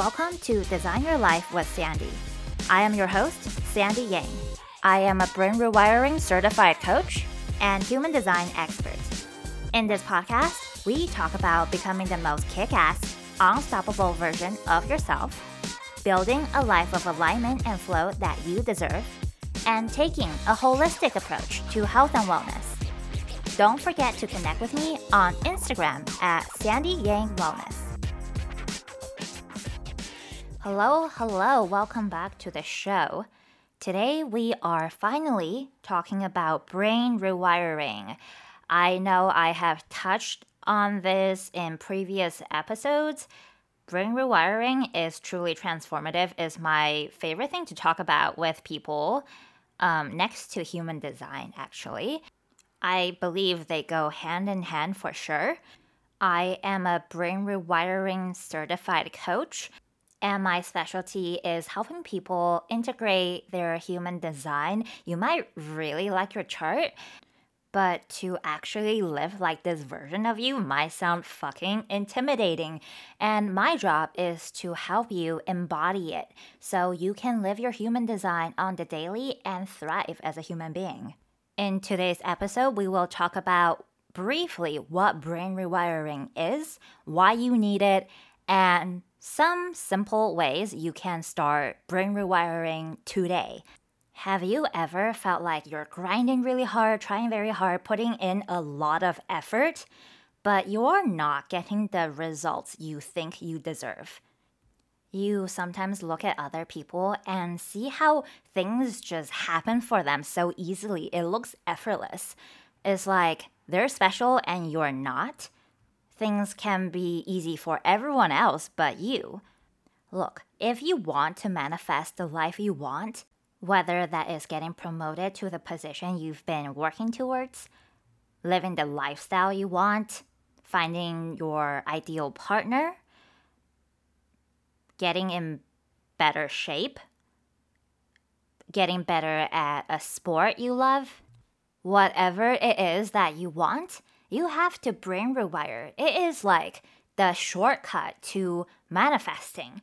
Welcome to Design Your Life with Sandy. I am your host, Sandy Yang. I am a brain rewiring certified coach and human design expert. In this podcast, we talk about becoming the most kick ass, unstoppable version of yourself, building a life of alignment and flow that you deserve, and taking a holistic approach to health and wellness. Don't forget to connect with me on Instagram at Sandy Yang Wellness. Hello, hello, welcome back to the show. Today we are finally talking about brain rewiring. I know I have touched on this in previous episodes. Brain rewiring is truly transformative, is my favorite thing to talk about with people um, next to human design, actually. I believe they go hand in hand for sure. I am a brain rewiring certified coach, and my specialty is helping people integrate their human design. You might really like your chart, but to actually live like this version of you might sound fucking intimidating. And my job is to help you embody it so you can live your human design on the daily and thrive as a human being. In today's episode, we will talk about briefly what brain rewiring is, why you need it, and some simple ways you can start brain rewiring today. Have you ever felt like you're grinding really hard, trying very hard, putting in a lot of effort, but you're not getting the results you think you deserve? you sometimes look at other people and see how things just happen for them so easily. It looks effortless. It's like they're special and you're not. Things can be easy for everyone else but you. Look, if you want to manifest the life you want, whether that is getting promoted to the position you've been working towards, living the lifestyle you want, finding your ideal partner, getting in better shape, getting better at a sport you love, whatever it is that you want, you have to brain rewire. It is like the shortcut to manifesting.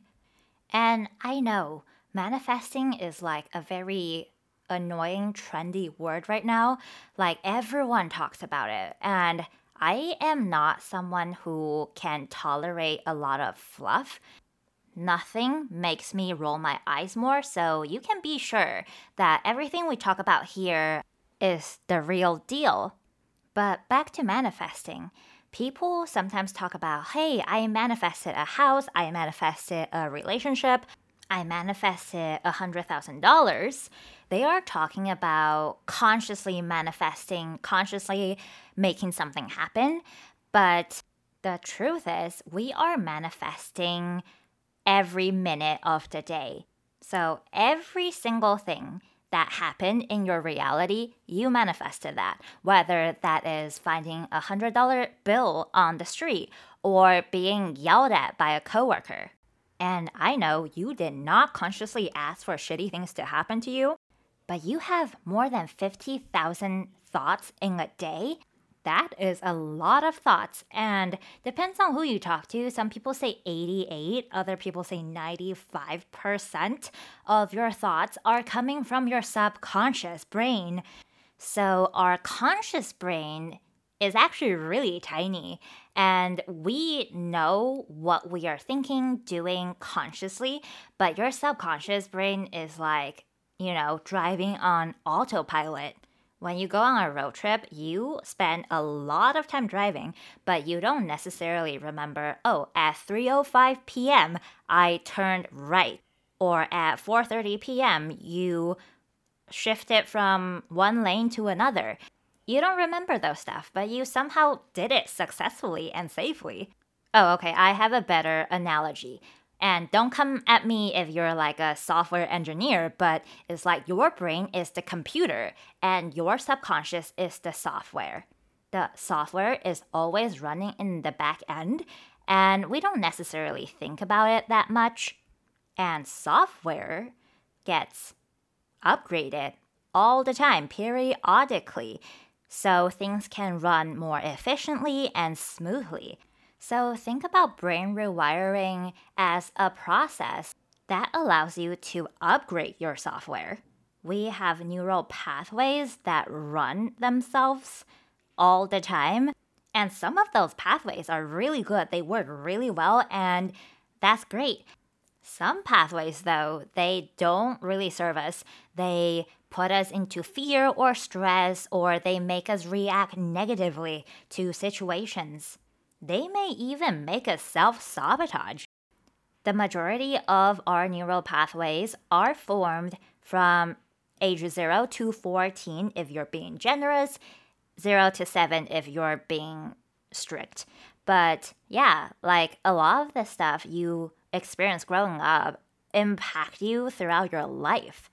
And I know manifesting is like a very annoying, trendy word right now. Like everyone talks about it. And I am not someone who can tolerate a lot of fluff nothing makes me roll my eyes more, so you can be sure that everything we talk about here is the real deal. But back to manifesting. People sometimes talk about, hey, I manifested a house, I manifested a relationship, I manifested a $100,000. They are talking about consciously manifesting, consciously making something happen. But the truth is, we are manifesting every minute of the day. So every single thing that happened in your reality, you manifested that. Whether that is finding a $100 bill on the street or being yelled at by a coworker. And I know you did not consciously ask for shitty things to happen to you, but you have more than 50,000 thoughts in a day that is a lot of thoughts and depends on who you talk to. Some people say 88, other people say 95% of your thoughts are coming from your subconscious brain. So our conscious brain is actually really tiny and we know what we are thinking, doing consciously, but your subconscious brain is like, you know, driving on autopilot. When you go on a road trip, you spend a lot of time driving, but you don't necessarily remember, oh, at 3:05 p.m. I turned right, or at 4:30 p.m. you shifted from one lane to another. You don't remember those stuff, but you somehow did it successfully and safely. Oh, okay, I have a better analogy. And don't come at me if you're like a software engineer, but it's like your brain is the computer and your subconscious is the software. The software is always running in the back end, and we don't necessarily think about it that much. And software gets upgraded all the time, periodically, so things can run more efficiently and smoothly. So think about brain rewiring as a process that allows you to upgrade your software. We have neural pathways that run themselves all the time. And some of those pathways are really good. They work really well, and that's great. Some pathways, though, they don't really serve us. They put us into fear or stress, or they make us react negatively to situations. They may even make us self sabotage. The majority of our neural pathways are formed from age 0 to 14 if you're being generous, 0 to 7 if you're being strict. But yeah, like a lot of the stuff you experience growing up impact you throughout your life.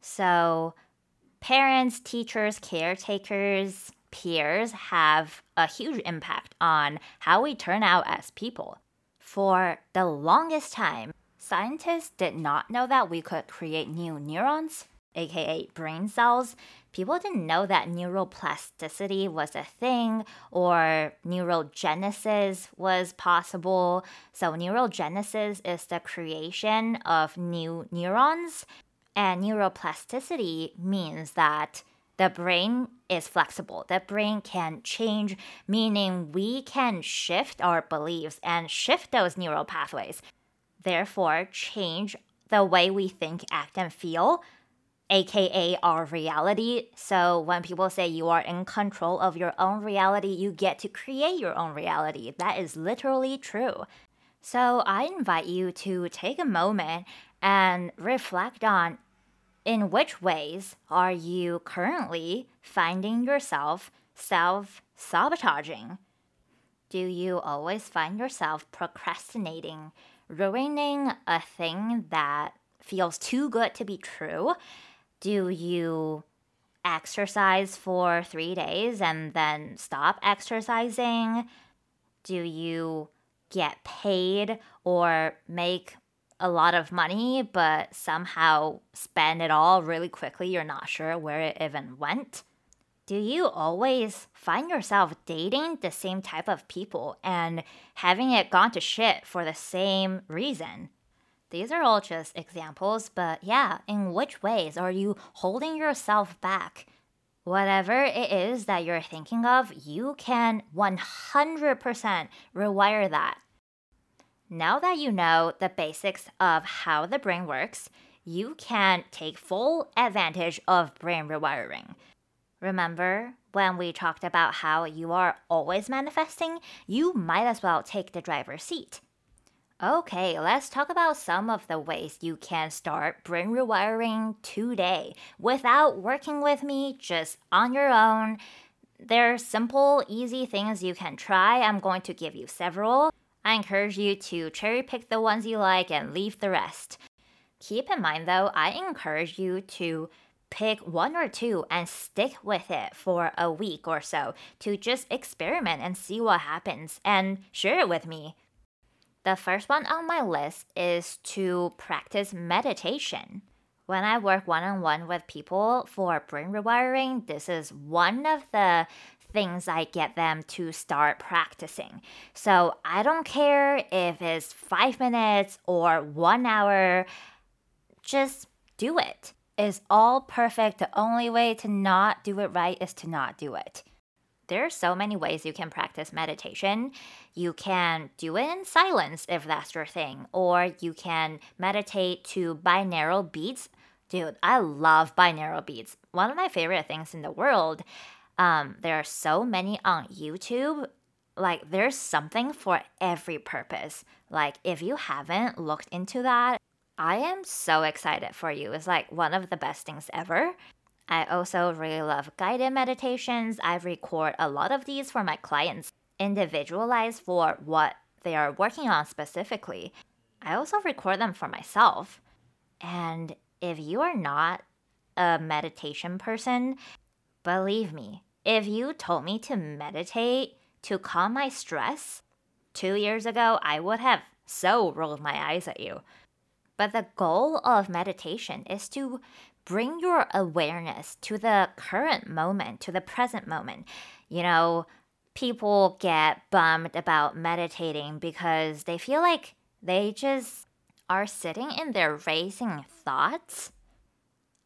So, parents, teachers, caretakers, peers have a huge impact on how we turn out as people. For the longest time, scientists did not know that we could create new neurons, aka brain cells. People didn't know that neuroplasticity was a thing or neurogenesis was possible. So, neurogenesis is the creation of new neurons, and neuroplasticity means that the brain is flexible. The brain can change, meaning we can shift our beliefs and shift those neural pathways. Therefore, change the way we think, act, and feel, aka our reality. So, when people say you are in control of your own reality, you get to create your own reality. That is literally true. So, I invite you to take a moment and reflect on in which ways are you currently finding yourself self sabotaging? Do you always find yourself procrastinating, ruining a thing that feels too good to be true? Do you exercise for three days and then stop exercising? Do you get paid or make a lot of money, but somehow spend it all really quickly. You're not sure where it even went. Do you always find yourself dating the same type of people and having it gone to shit for the same reason? These are all just examples, but yeah, in which ways are you holding yourself back? Whatever it is that you're thinking of, you can 100% rewire that now that you know the basics of how the brain works, you can take full advantage of brain rewiring. Remember when we talked about how you are always manifesting? You might as well take the driver's seat. Okay, let's talk about some of the ways you can start brain rewiring today without working with me, just on your own. There are simple, easy things you can try. I'm going to give you several. I encourage you to cherry pick the ones you like and leave the rest. Keep in mind though, I encourage you to pick one or two and stick with it for a week or so to just experiment and see what happens and share it with me. The first one on my list is to practice meditation. When I work one on one with people for brain rewiring, this is one of the things I get them to start practicing. So I don't care if it's five minutes or one hour, just do it. It's all perfect. The only way to not do it right is to not do it. There are so many ways you can practice meditation. You can do it in silence if that's your thing, or you can meditate to binaural beats. Dude, I love binaural beats. One of my favorite things in the world. Um, there are so many on YouTube. Like, there's something for every purpose. Like, if you haven't looked into that, I am so excited for you. It's like one of the best things ever. I also really love guided meditations. I record a lot of these for my clients, individualized for what they are working on specifically. I also record them for myself. And if you are not a meditation person, believe me, if you told me to meditate to calm my stress two years ago, I would have so rolled my eyes at you. But the goal of meditation is to bring your awareness to the current moment, to the present moment. You know, people get bummed about meditating because they feel like they just are sitting in their racing thoughts.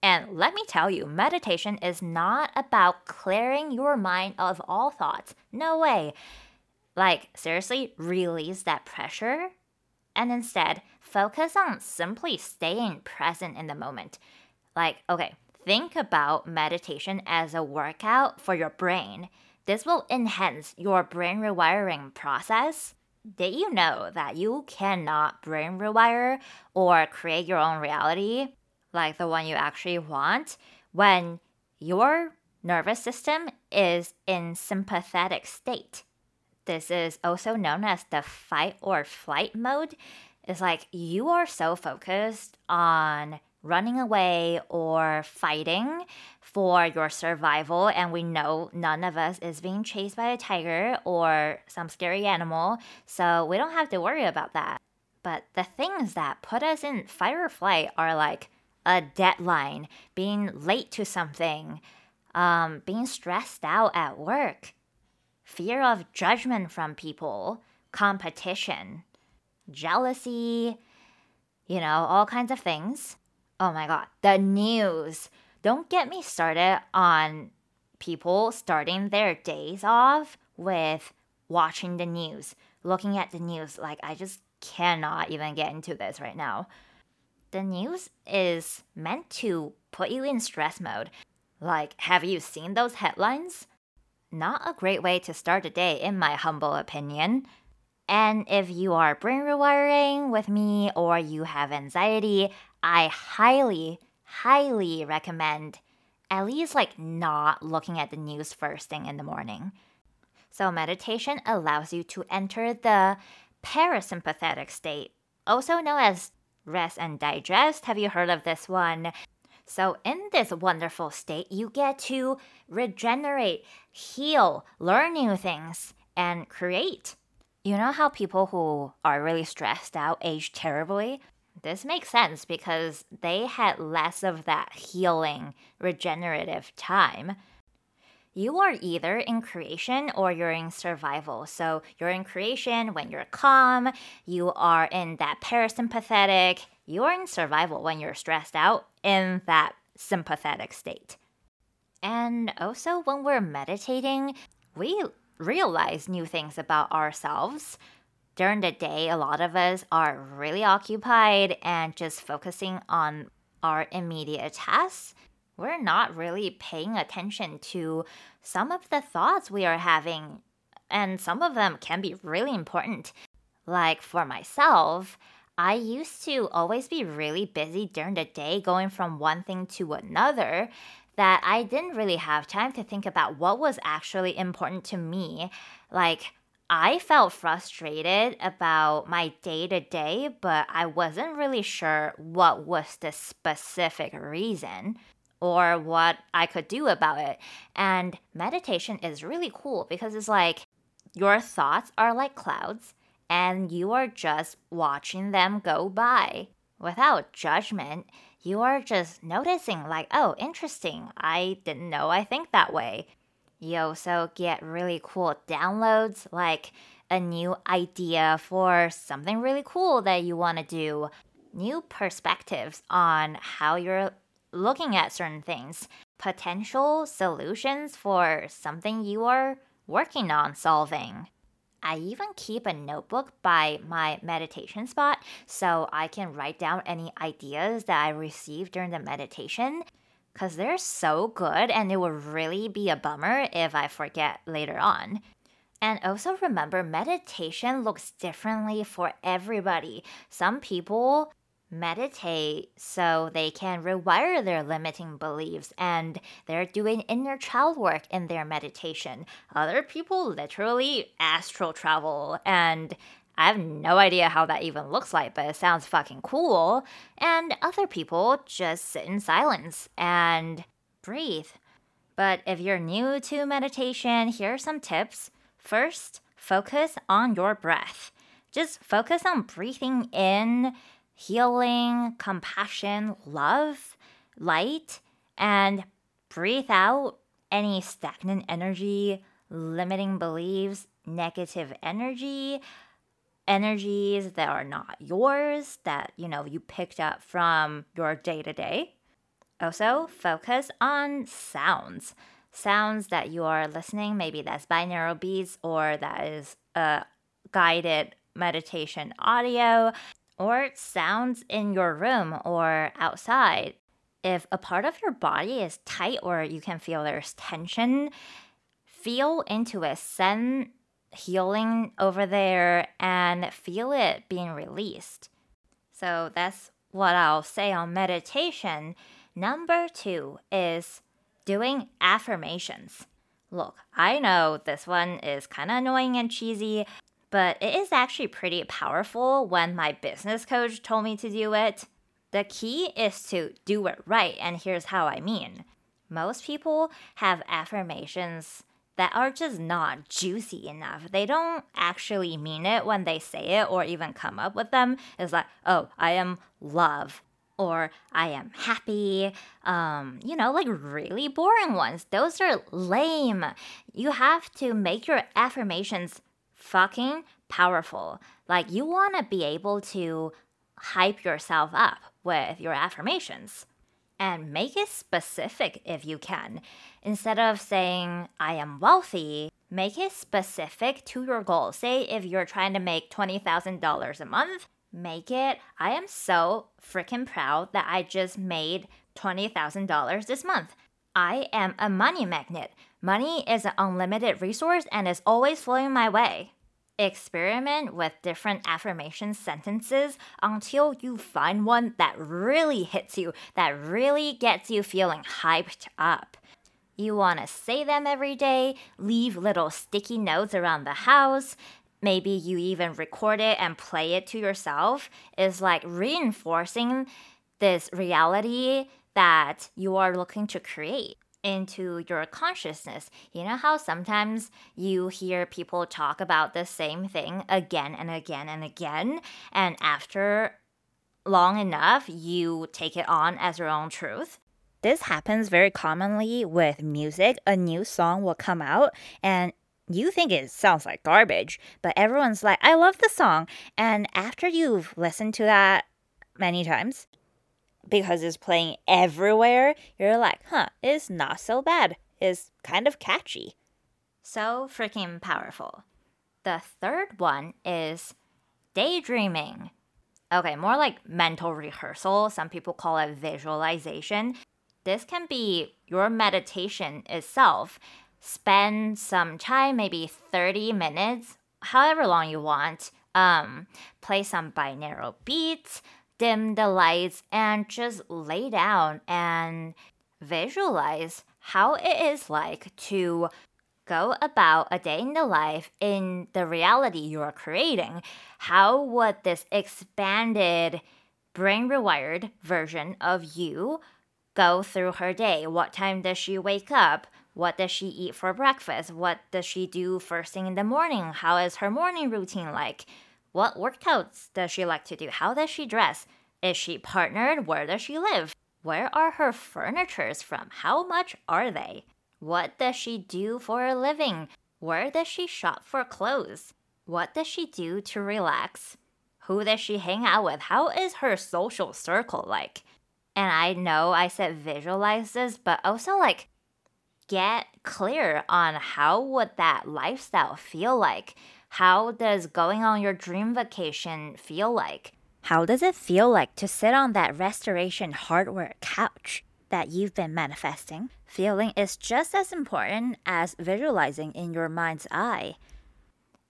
And let me tell you, meditation is not about clearing your mind of all thoughts. No way. Like, seriously, release that pressure and instead focus on simply staying present in the moment. Like, okay, think about meditation as a workout for your brain. This will enhance your brain rewiring process. Did you know that you cannot brain rewire or create your own reality, like the one you actually want, when your nervous system is in sympathetic state? This is also known as the fight or flight mode. It's like you are so focused on running away or fighting for your survival. And we know none of us is being chased by a tiger or some scary animal, so we don't have to worry about that. But the things that put us in fight or flight are like a deadline, being late to something, um, being stressed out at work, fear of judgment from people, competition, jealousy, you know, all kinds of things. Oh my god, the news. Don't get me started on people starting their days off with watching the news, looking at the news. Like, I just cannot even get into this right now. The news is meant to put you in stress mode. Like, have you seen those headlines? Not a great way to start the day, in my humble opinion. And if you are brain rewiring with me or you have anxiety, I highly, highly recommend at least like not looking at the news first thing in the morning. So, meditation allows you to enter the parasympathetic state, also known as rest and digest. Have you heard of this one? So, in this wonderful state, you get to regenerate, heal, learn new things, and create. You know how people who are really stressed out age terribly? This makes sense because they had less of that healing, regenerative time. You are either in creation or you're in survival. So you're in creation when you're calm, you are in that parasympathetic, you're in survival when you're stressed out in that sympathetic state. And also, when we're meditating, we realize new things about ourselves. During the day, a lot of us are really occupied and just focusing on our immediate tasks. We're not really paying attention to some of the thoughts we are having, and some of them can be really important. Like for myself, I used to always be really busy during the day, going from one thing to another that I didn't really have time to think about what was actually important to me. Like, I felt frustrated about my day to day, but I wasn't really sure what was the specific reason or what I could do about it. And meditation is really cool because it's like your thoughts are like clouds and you are just watching them go by without judgment you are just noticing, like, oh, interesting, I didn't know I think that way. You also get really cool downloads, like a new idea for something really cool that you want to do, new perspectives on how you're looking at certain things, potential solutions for something you are working on solving. I even keep a notebook by my meditation spot so I can write down any ideas that I receive during the meditation because they're so good and it would really be a bummer if I forget later on. And also remember, meditation looks differently for everybody. Some people meditate so they can rewire their limiting beliefs and they're doing inner child work in their meditation. Other people literally astral travel and I have no idea how that even looks like, but it sounds fucking cool. And other people just sit in silence and breathe. But if you're new to meditation, here are some tips. First, focus on your breath. Just focus on breathing in healing, compassion, love, light, and breathe out any stagnant energy, limiting beliefs, negative energy, energies that are not yours that you know you picked up from your day to day. Also, focus on sounds. Sounds that you are listening, maybe that's binaural beats or that is a guided meditation audio or sounds in your room or outside. If a part of your body is tight or you can feel there's tension, feel into it. Send healing over there and feel it being released. So that's what I'll say on meditation. Number two is doing affirmations. Look, I know this one is kind of annoying and cheesy, but it is actually pretty powerful when my business coach told me to do it. The key is to do it right, and here's how I mean. Most people have affirmations that are just not juicy enough. They don't actually mean it when they say it or even come up with them. It's like, oh, I am love or I am happy. Um, you know, like really boring ones. Those are lame. You have to make your affirmations fucking powerful. Like you want to be able to hype yourself up with your affirmations and make it specific if you can. Instead of saying, I am wealthy, make it specific to your goal. Say if you're trying to make $20,000 a month, make it, I am so freaking proud that I just made $20,000 this month. I am a money magnet. Money is an unlimited resource and is always flowing my way. Experiment with different affirmation sentences until you find one that really hits you, that really gets you feeling hyped up. You want to say them every day, leave little sticky notes around the house. Maybe you even record it and play it to yourself. It's like reinforcing this reality that you are looking to create into your consciousness. You know how sometimes you hear people talk about the same thing again and again and again, and after long enough, you take it on as your own truth? This happens very commonly with music. A new song will come out and you think it sounds like garbage, but everyone's like, I love the song. And after you've listened to that many times, because it's playing everywhere, you're like, huh, it's not so bad. It's kind of catchy. So freaking powerful. The third one is daydreaming. Okay, more like mental rehearsal. Some people call it visualization. This can be your meditation itself. Spend some time, maybe 30 minutes, however long you want. Um, play some binaural beats, dim the lights and just lay down and visualize how it is like to go about a day in the life in the reality you're creating. How would this expanded, brain rewired version of you go through her day? What time does she wake up? What does she eat for breakfast? What does she do first thing in the morning? How is her morning routine like? What workouts does she like to do? How does she dress? Is she partnered? Where does she live? Where are her furnitures from? How much are they? What does she do for a living? Where does she shop for clothes? What does she do to relax? Who does she hang out with? How is her social circle like? And I know I said visualize this, but also like get clear on how would that lifestyle feel like? How does going on your dream vacation feel like? How does it feel like to sit on that restoration hardware couch that you've been manifesting? Feeling is just as important as visualizing in your mind's eye.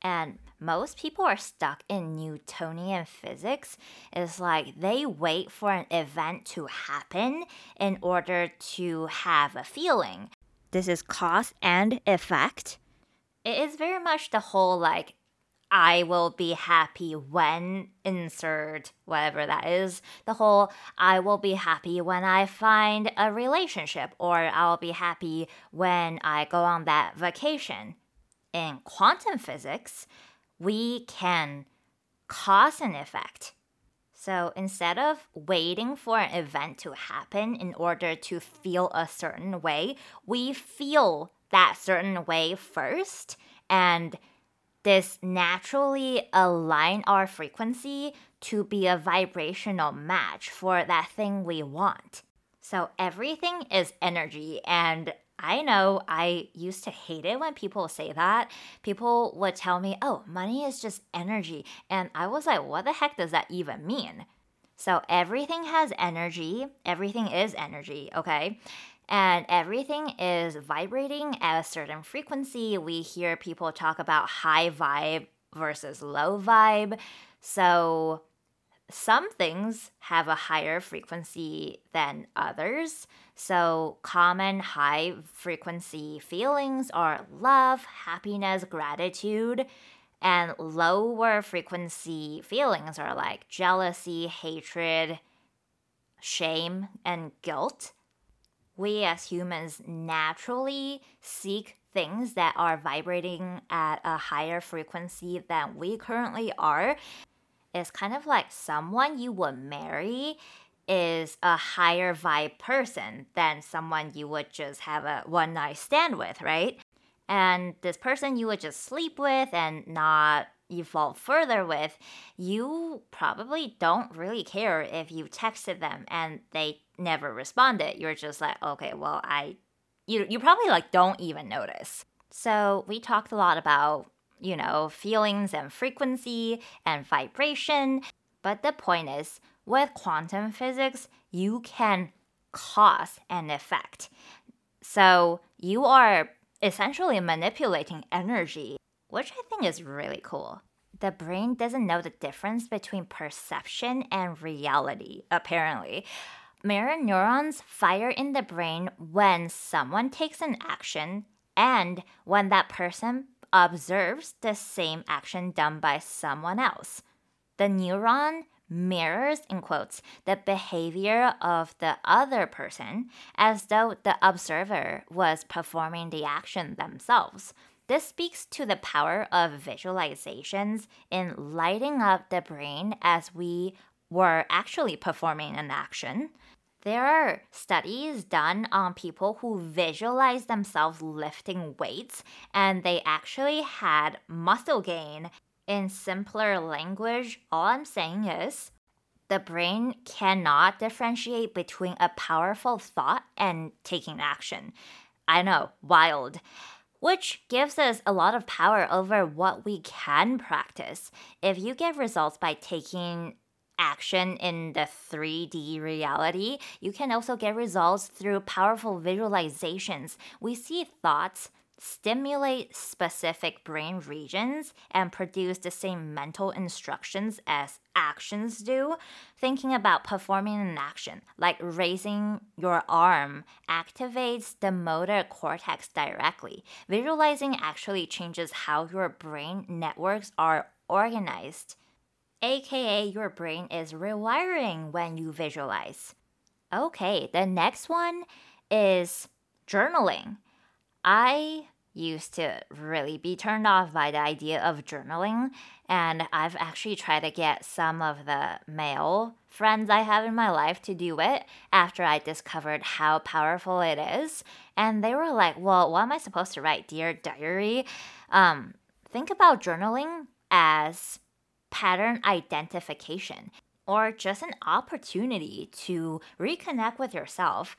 And most people are stuck in Newtonian physics. It's like they wait for an event to happen in order to have a feeling. This is cause and effect. It is very much the whole like I will be happy when insert whatever that is. The whole I will be happy when I find a relationship or I'll be happy when I go on that vacation. In quantum physics, we can cause an effect. So instead of waiting for an event to happen in order to feel a certain way, we feel that certain way first and this naturally align our frequency to be a vibrational match for that thing we want. So everything is energy and I know I used to hate it when people say that. People would tell me, oh, money is just energy. And I was like, what the heck does that even mean? So everything has energy, everything is energy, okay? And everything is vibrating at a certain frequency. We hear people talk about high vibe versus low vibe. So some things have a higher frequency than others. So, common high frequency feelings are love, happiness, gratitude. And lower frequency feelings are like jealousy, hatred, shame, and guilt. We as humans naturally seek things that are vibrating at a higher frequency than we currently are. It's kind of like someone you would marry is a higher vibe person than someone you would just have a one night stand with, right? and this person you would just sleep with and not evolve further with, you probably don't really care if you texted them and they never responded. You're just like, okay, well, I, you, you probably like don't even notice. So we talked a lot about, you know, feelings and frequency and vibration. But the point is, with quantum physics, you can cause an effect. So you are essentially manipulating energy, which I think is really cool. The brain doesn't know the difference between perception and reality, apparently. Mirror neurons fire in the brain when someone takes an action and when that person observes the same action done by someone else. The neuron mirrors, in quotes, the behavior of the other person as though the observer was performing the action themselves. This speaks to the power of visualizations in lighting up the brain as we were actually performing an action. There are studies done on people who visualize themselves lifting weights and they actually had muscle gain in simpler language, all I'm saying is the brain cannot differentiate between a powerful thought and taking action. I know, wild. Which gives us a lot of power over what we can practice. If you get results by taking action in the 3D reality, you can also get results through powerful visualizations. We see thoughts, stimulate specific brain regions and produce the same mental instructions as actions do. Thinking about performing an action, like raising your arm, activates the motor cortex directly. Visualizing actually changes how your brain networks are organized, aka, your brain is rewiring when you visualize. Okay, the next one is journaling. I used to really be turned off by the idea of journaling, and I've actually tried to get some of the male friends I have in my life to do it after I discovered how powerful it is. And they were like, Well, what am I supposed to write? Dear Diary? Um, think about journaling as pattern identification or just an opportunity to reconnect with yourself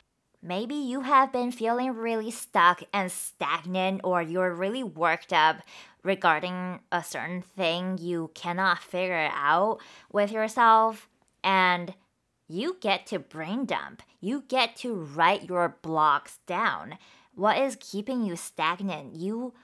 Maybe you have been feeling really stuck and stagnant, or you're really worked up regarding a certain thing you cannot figure out with yourself, and you get to brain dump. You get to write your blocks down. What is keeping you stagnant? You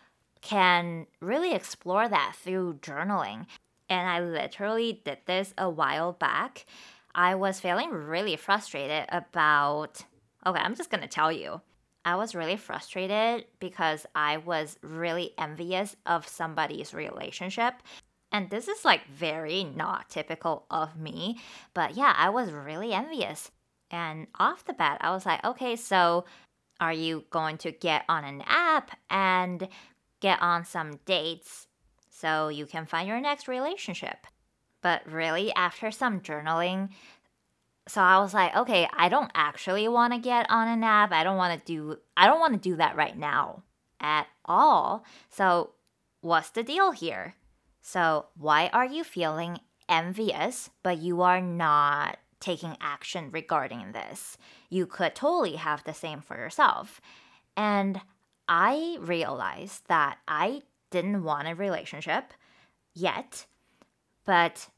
can really explore that through journaling. And I literally did this a while back. I was feeling really frustrated about Okay, I'm just gonna tell you. I was really frustrated because I was really envious of somebody's relationship. And this is like very not typical of me. But yeah, I was really envious. And off the bat, I was like, okay, so are you going to get on an app and get on some dates so you can find your next relationship? But really, after some journaling, so I was like, okay, I don't actually want to get on an app. I don't want to do I don't want to do that right now. at all. So, what's the deal here? So, why are you feeling envious, but you are not taking action regarding this? You could totally have the same for yourself. And I realized that I didn't want a relationship yet, but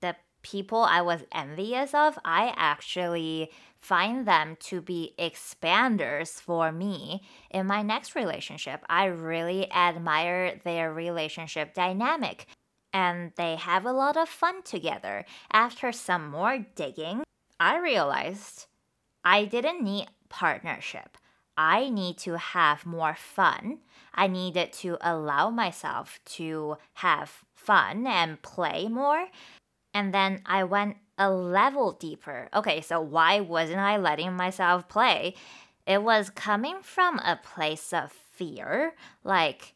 the people I was envious of, I actually find them to be expanders for me in my next relationship. I really admire their relationship dynamic and they have a lot of fun together. After some more digging, I realized I didn't need partnership. I need to have more fun. I needed to allow myself to have fun and play more. And then I went a level deeper. Okay, so why wasn't I letting myself play? It was coming from a place of fear, like,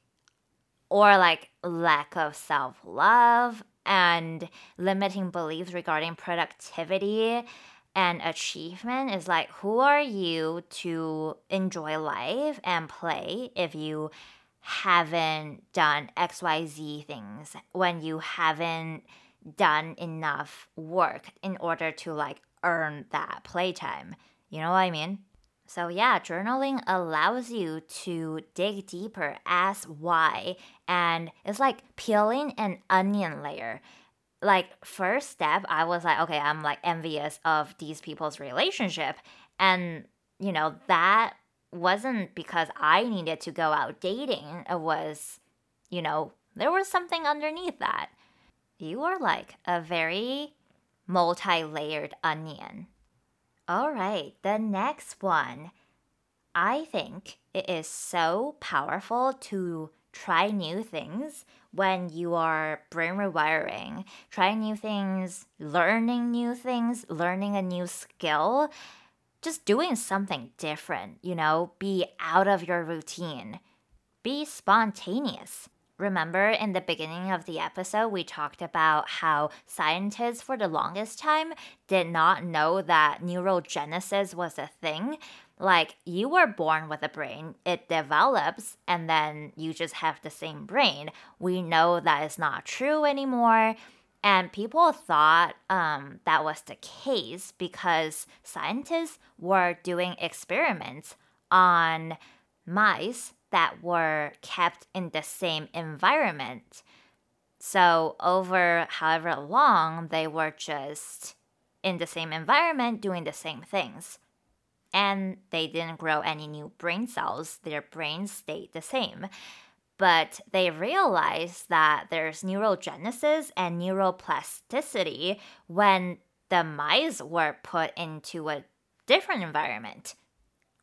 or like lack of self love and limiting beliefs regarding productivity and achievement is like who are you to enjoy life and play if you haven't done xyz things when you haven't done enough work in order to like earn that playtime? You know what i mean? So yeah journaling allows you to dig deeper ask why and it's like peeling an onion layer like first step i was like okay i'm like envious of these people's relationship. And you know that wasn't because i needed to go out dating. It was you know there was something underneath that. You are like a very multi-layered onion. All right the next one. I think it is so powerful to try new things when you are brain rewiring, trying new things, learning new things, learning a new skill, just doing something different, you know, be out of your routine, be spontaneous. Remember in the beginning of the episode, we talked about how scientists for the longest time did not know that neurogenesis was a thing like you were born with a brain, it develops, and then you just have the same brain. We know that is not true anymore. And people thought um, that was the case because scientists were doing experiments on mice that were kept in the same environment. So, over however long, they were just in the same environment doing the same things and they didn't grow any new brain cells. Their brains stayed the same. But they realized that there's neurogenesis and neuroplasticity when the mice were put into a different environment.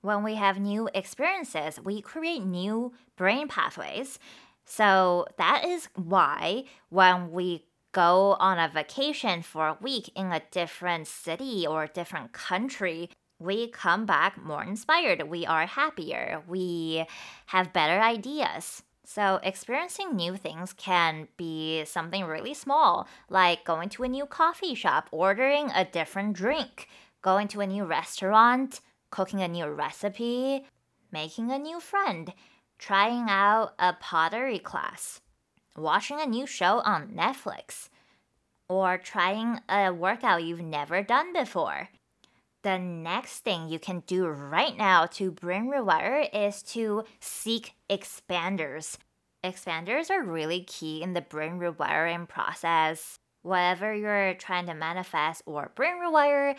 When we have new experiences, we create new brain pathways. So that is why when we go on a vacation for a week in a different city or different country, we come back more inspired. We are happier. We have better ideas. So, experiencing new things can be something really small, like going to a new coffee shop, ordering a different drink, going to a new restaurant, cooking a new recipe, making a new friend, trying out a pottery class, watching a new show on Netflix, or trying a workout you've never done before the next thing you can do right now to brain rewire is to seek expanders. Expanders are really key in the brain rewiring process. Whatever you're trying to manifest or brain rewire,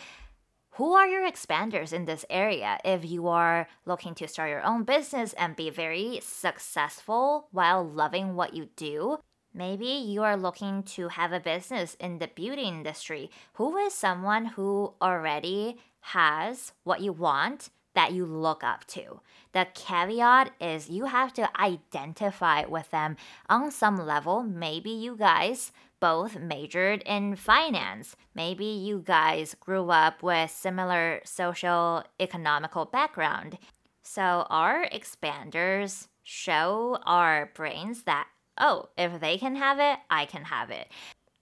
who are your expanders in this area if you are looking to start your own business and be very successful while loving what you do? Maybe you are looking to have a business in the beauty industry. Who is someone who already has what you want that you look up to. The caveat is you have to identify with them on some level. Maybe you guys both majored in finance. Maybe you guys grew up with similar social economical background. So our expanders show our brains that oh, if they can have it, I can have it.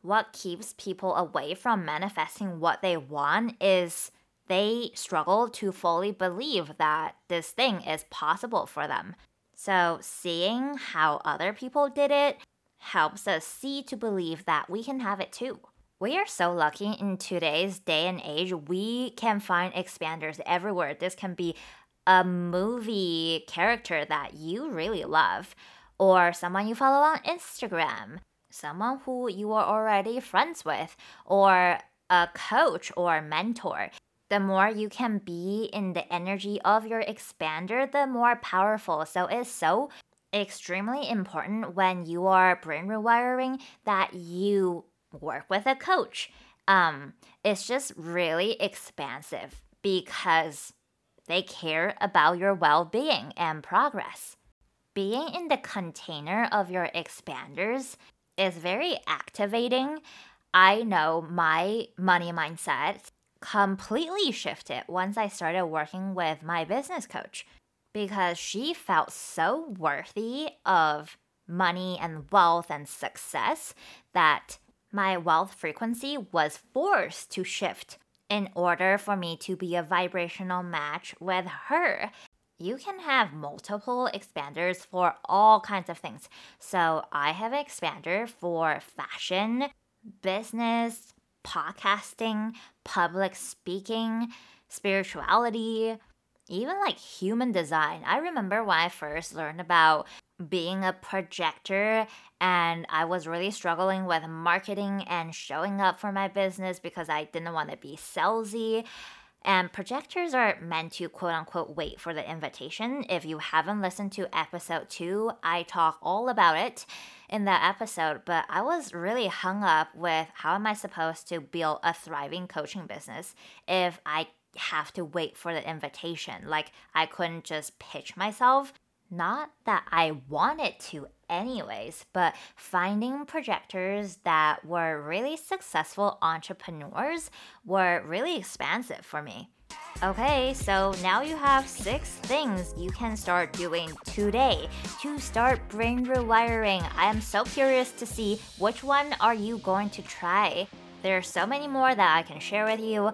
What keeps people away from manifesting what they want is they struggle to fully believe that this thing is possible for them. So, seeing how other people did it helps us see to believe that we can have it too. We are so lucky in today's day and age, we can find expanders everywhere. This can be a movie character that you really love, or someone you follow on Instagram, someone who you are already friends with, or a coach or mentor. The more you can be in the energy of your expander, the more powerful. So it's so extremely important when you are brain rewiring that you work with a coach. Um, it's just really expansive because they care about your well being and progress. Being in the container of your expanders is very activating. I know my money mindset completely shifted once I started working with my business coach because she felt so worthy of money and wealth and success that my wealth frequency was forced to shift in order for me to be a vibrational match with her. You can have multiple expanders for all kinds of things. So, I have an expander for fashion, business, podcasting, public speaking, spirituality, even like human design. I remember when I first learned about being a projector and I was really struggling with marketing and showing up for my business because I didn't want to be salesy. And projectors are meant to quote unquote wait for the invitation. If you haven't listened to episode two, I talk all about it in that episode. But I was really hung up with how am I supposed to build a thriving coaching business if I have to wait for the invitation? Like, I couldn't just pitch myself. Not that I wanted to, anyways, but finding projectors that were really successful entrepreneurs were really expansive for me. Okay, so now you have six things you can start doing today to start brain rewiring. I am so curious to see which one are you going to try. There are so many more that I can share with you,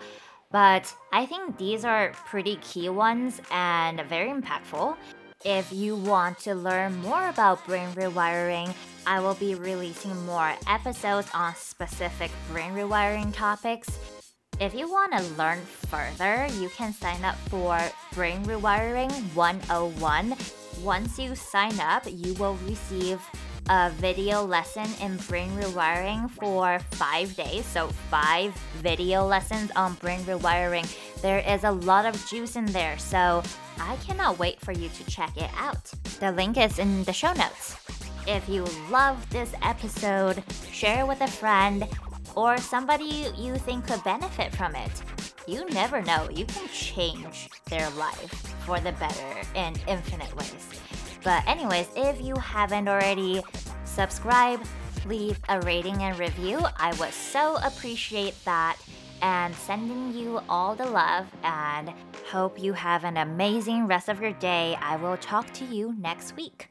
but I think these are pretty key ones and very impactful. If you want to learn more about brain rewiring, I will be releasing more episodes on specific brain rewiring topics. If you want to learn further, you can sign up for Brain Rewiring 101. Once you sign up, you will receive a video lesson in brain rewiring for five days. So, five video lessons on brain rewiring. There is a lot of juice in there. So, I cannot wait for you to check it out. The link is in the show notes. If you love this episode, share it with a friend or somebody you think could benefit from it. You never know, you can change their life for the better in infinite ways. But, anyways, if you haven't already, subscribe, leave a rating and review. I would so appreciate that and sending you all the love and hope you have an amazing rest of your day. I will talk to you next week.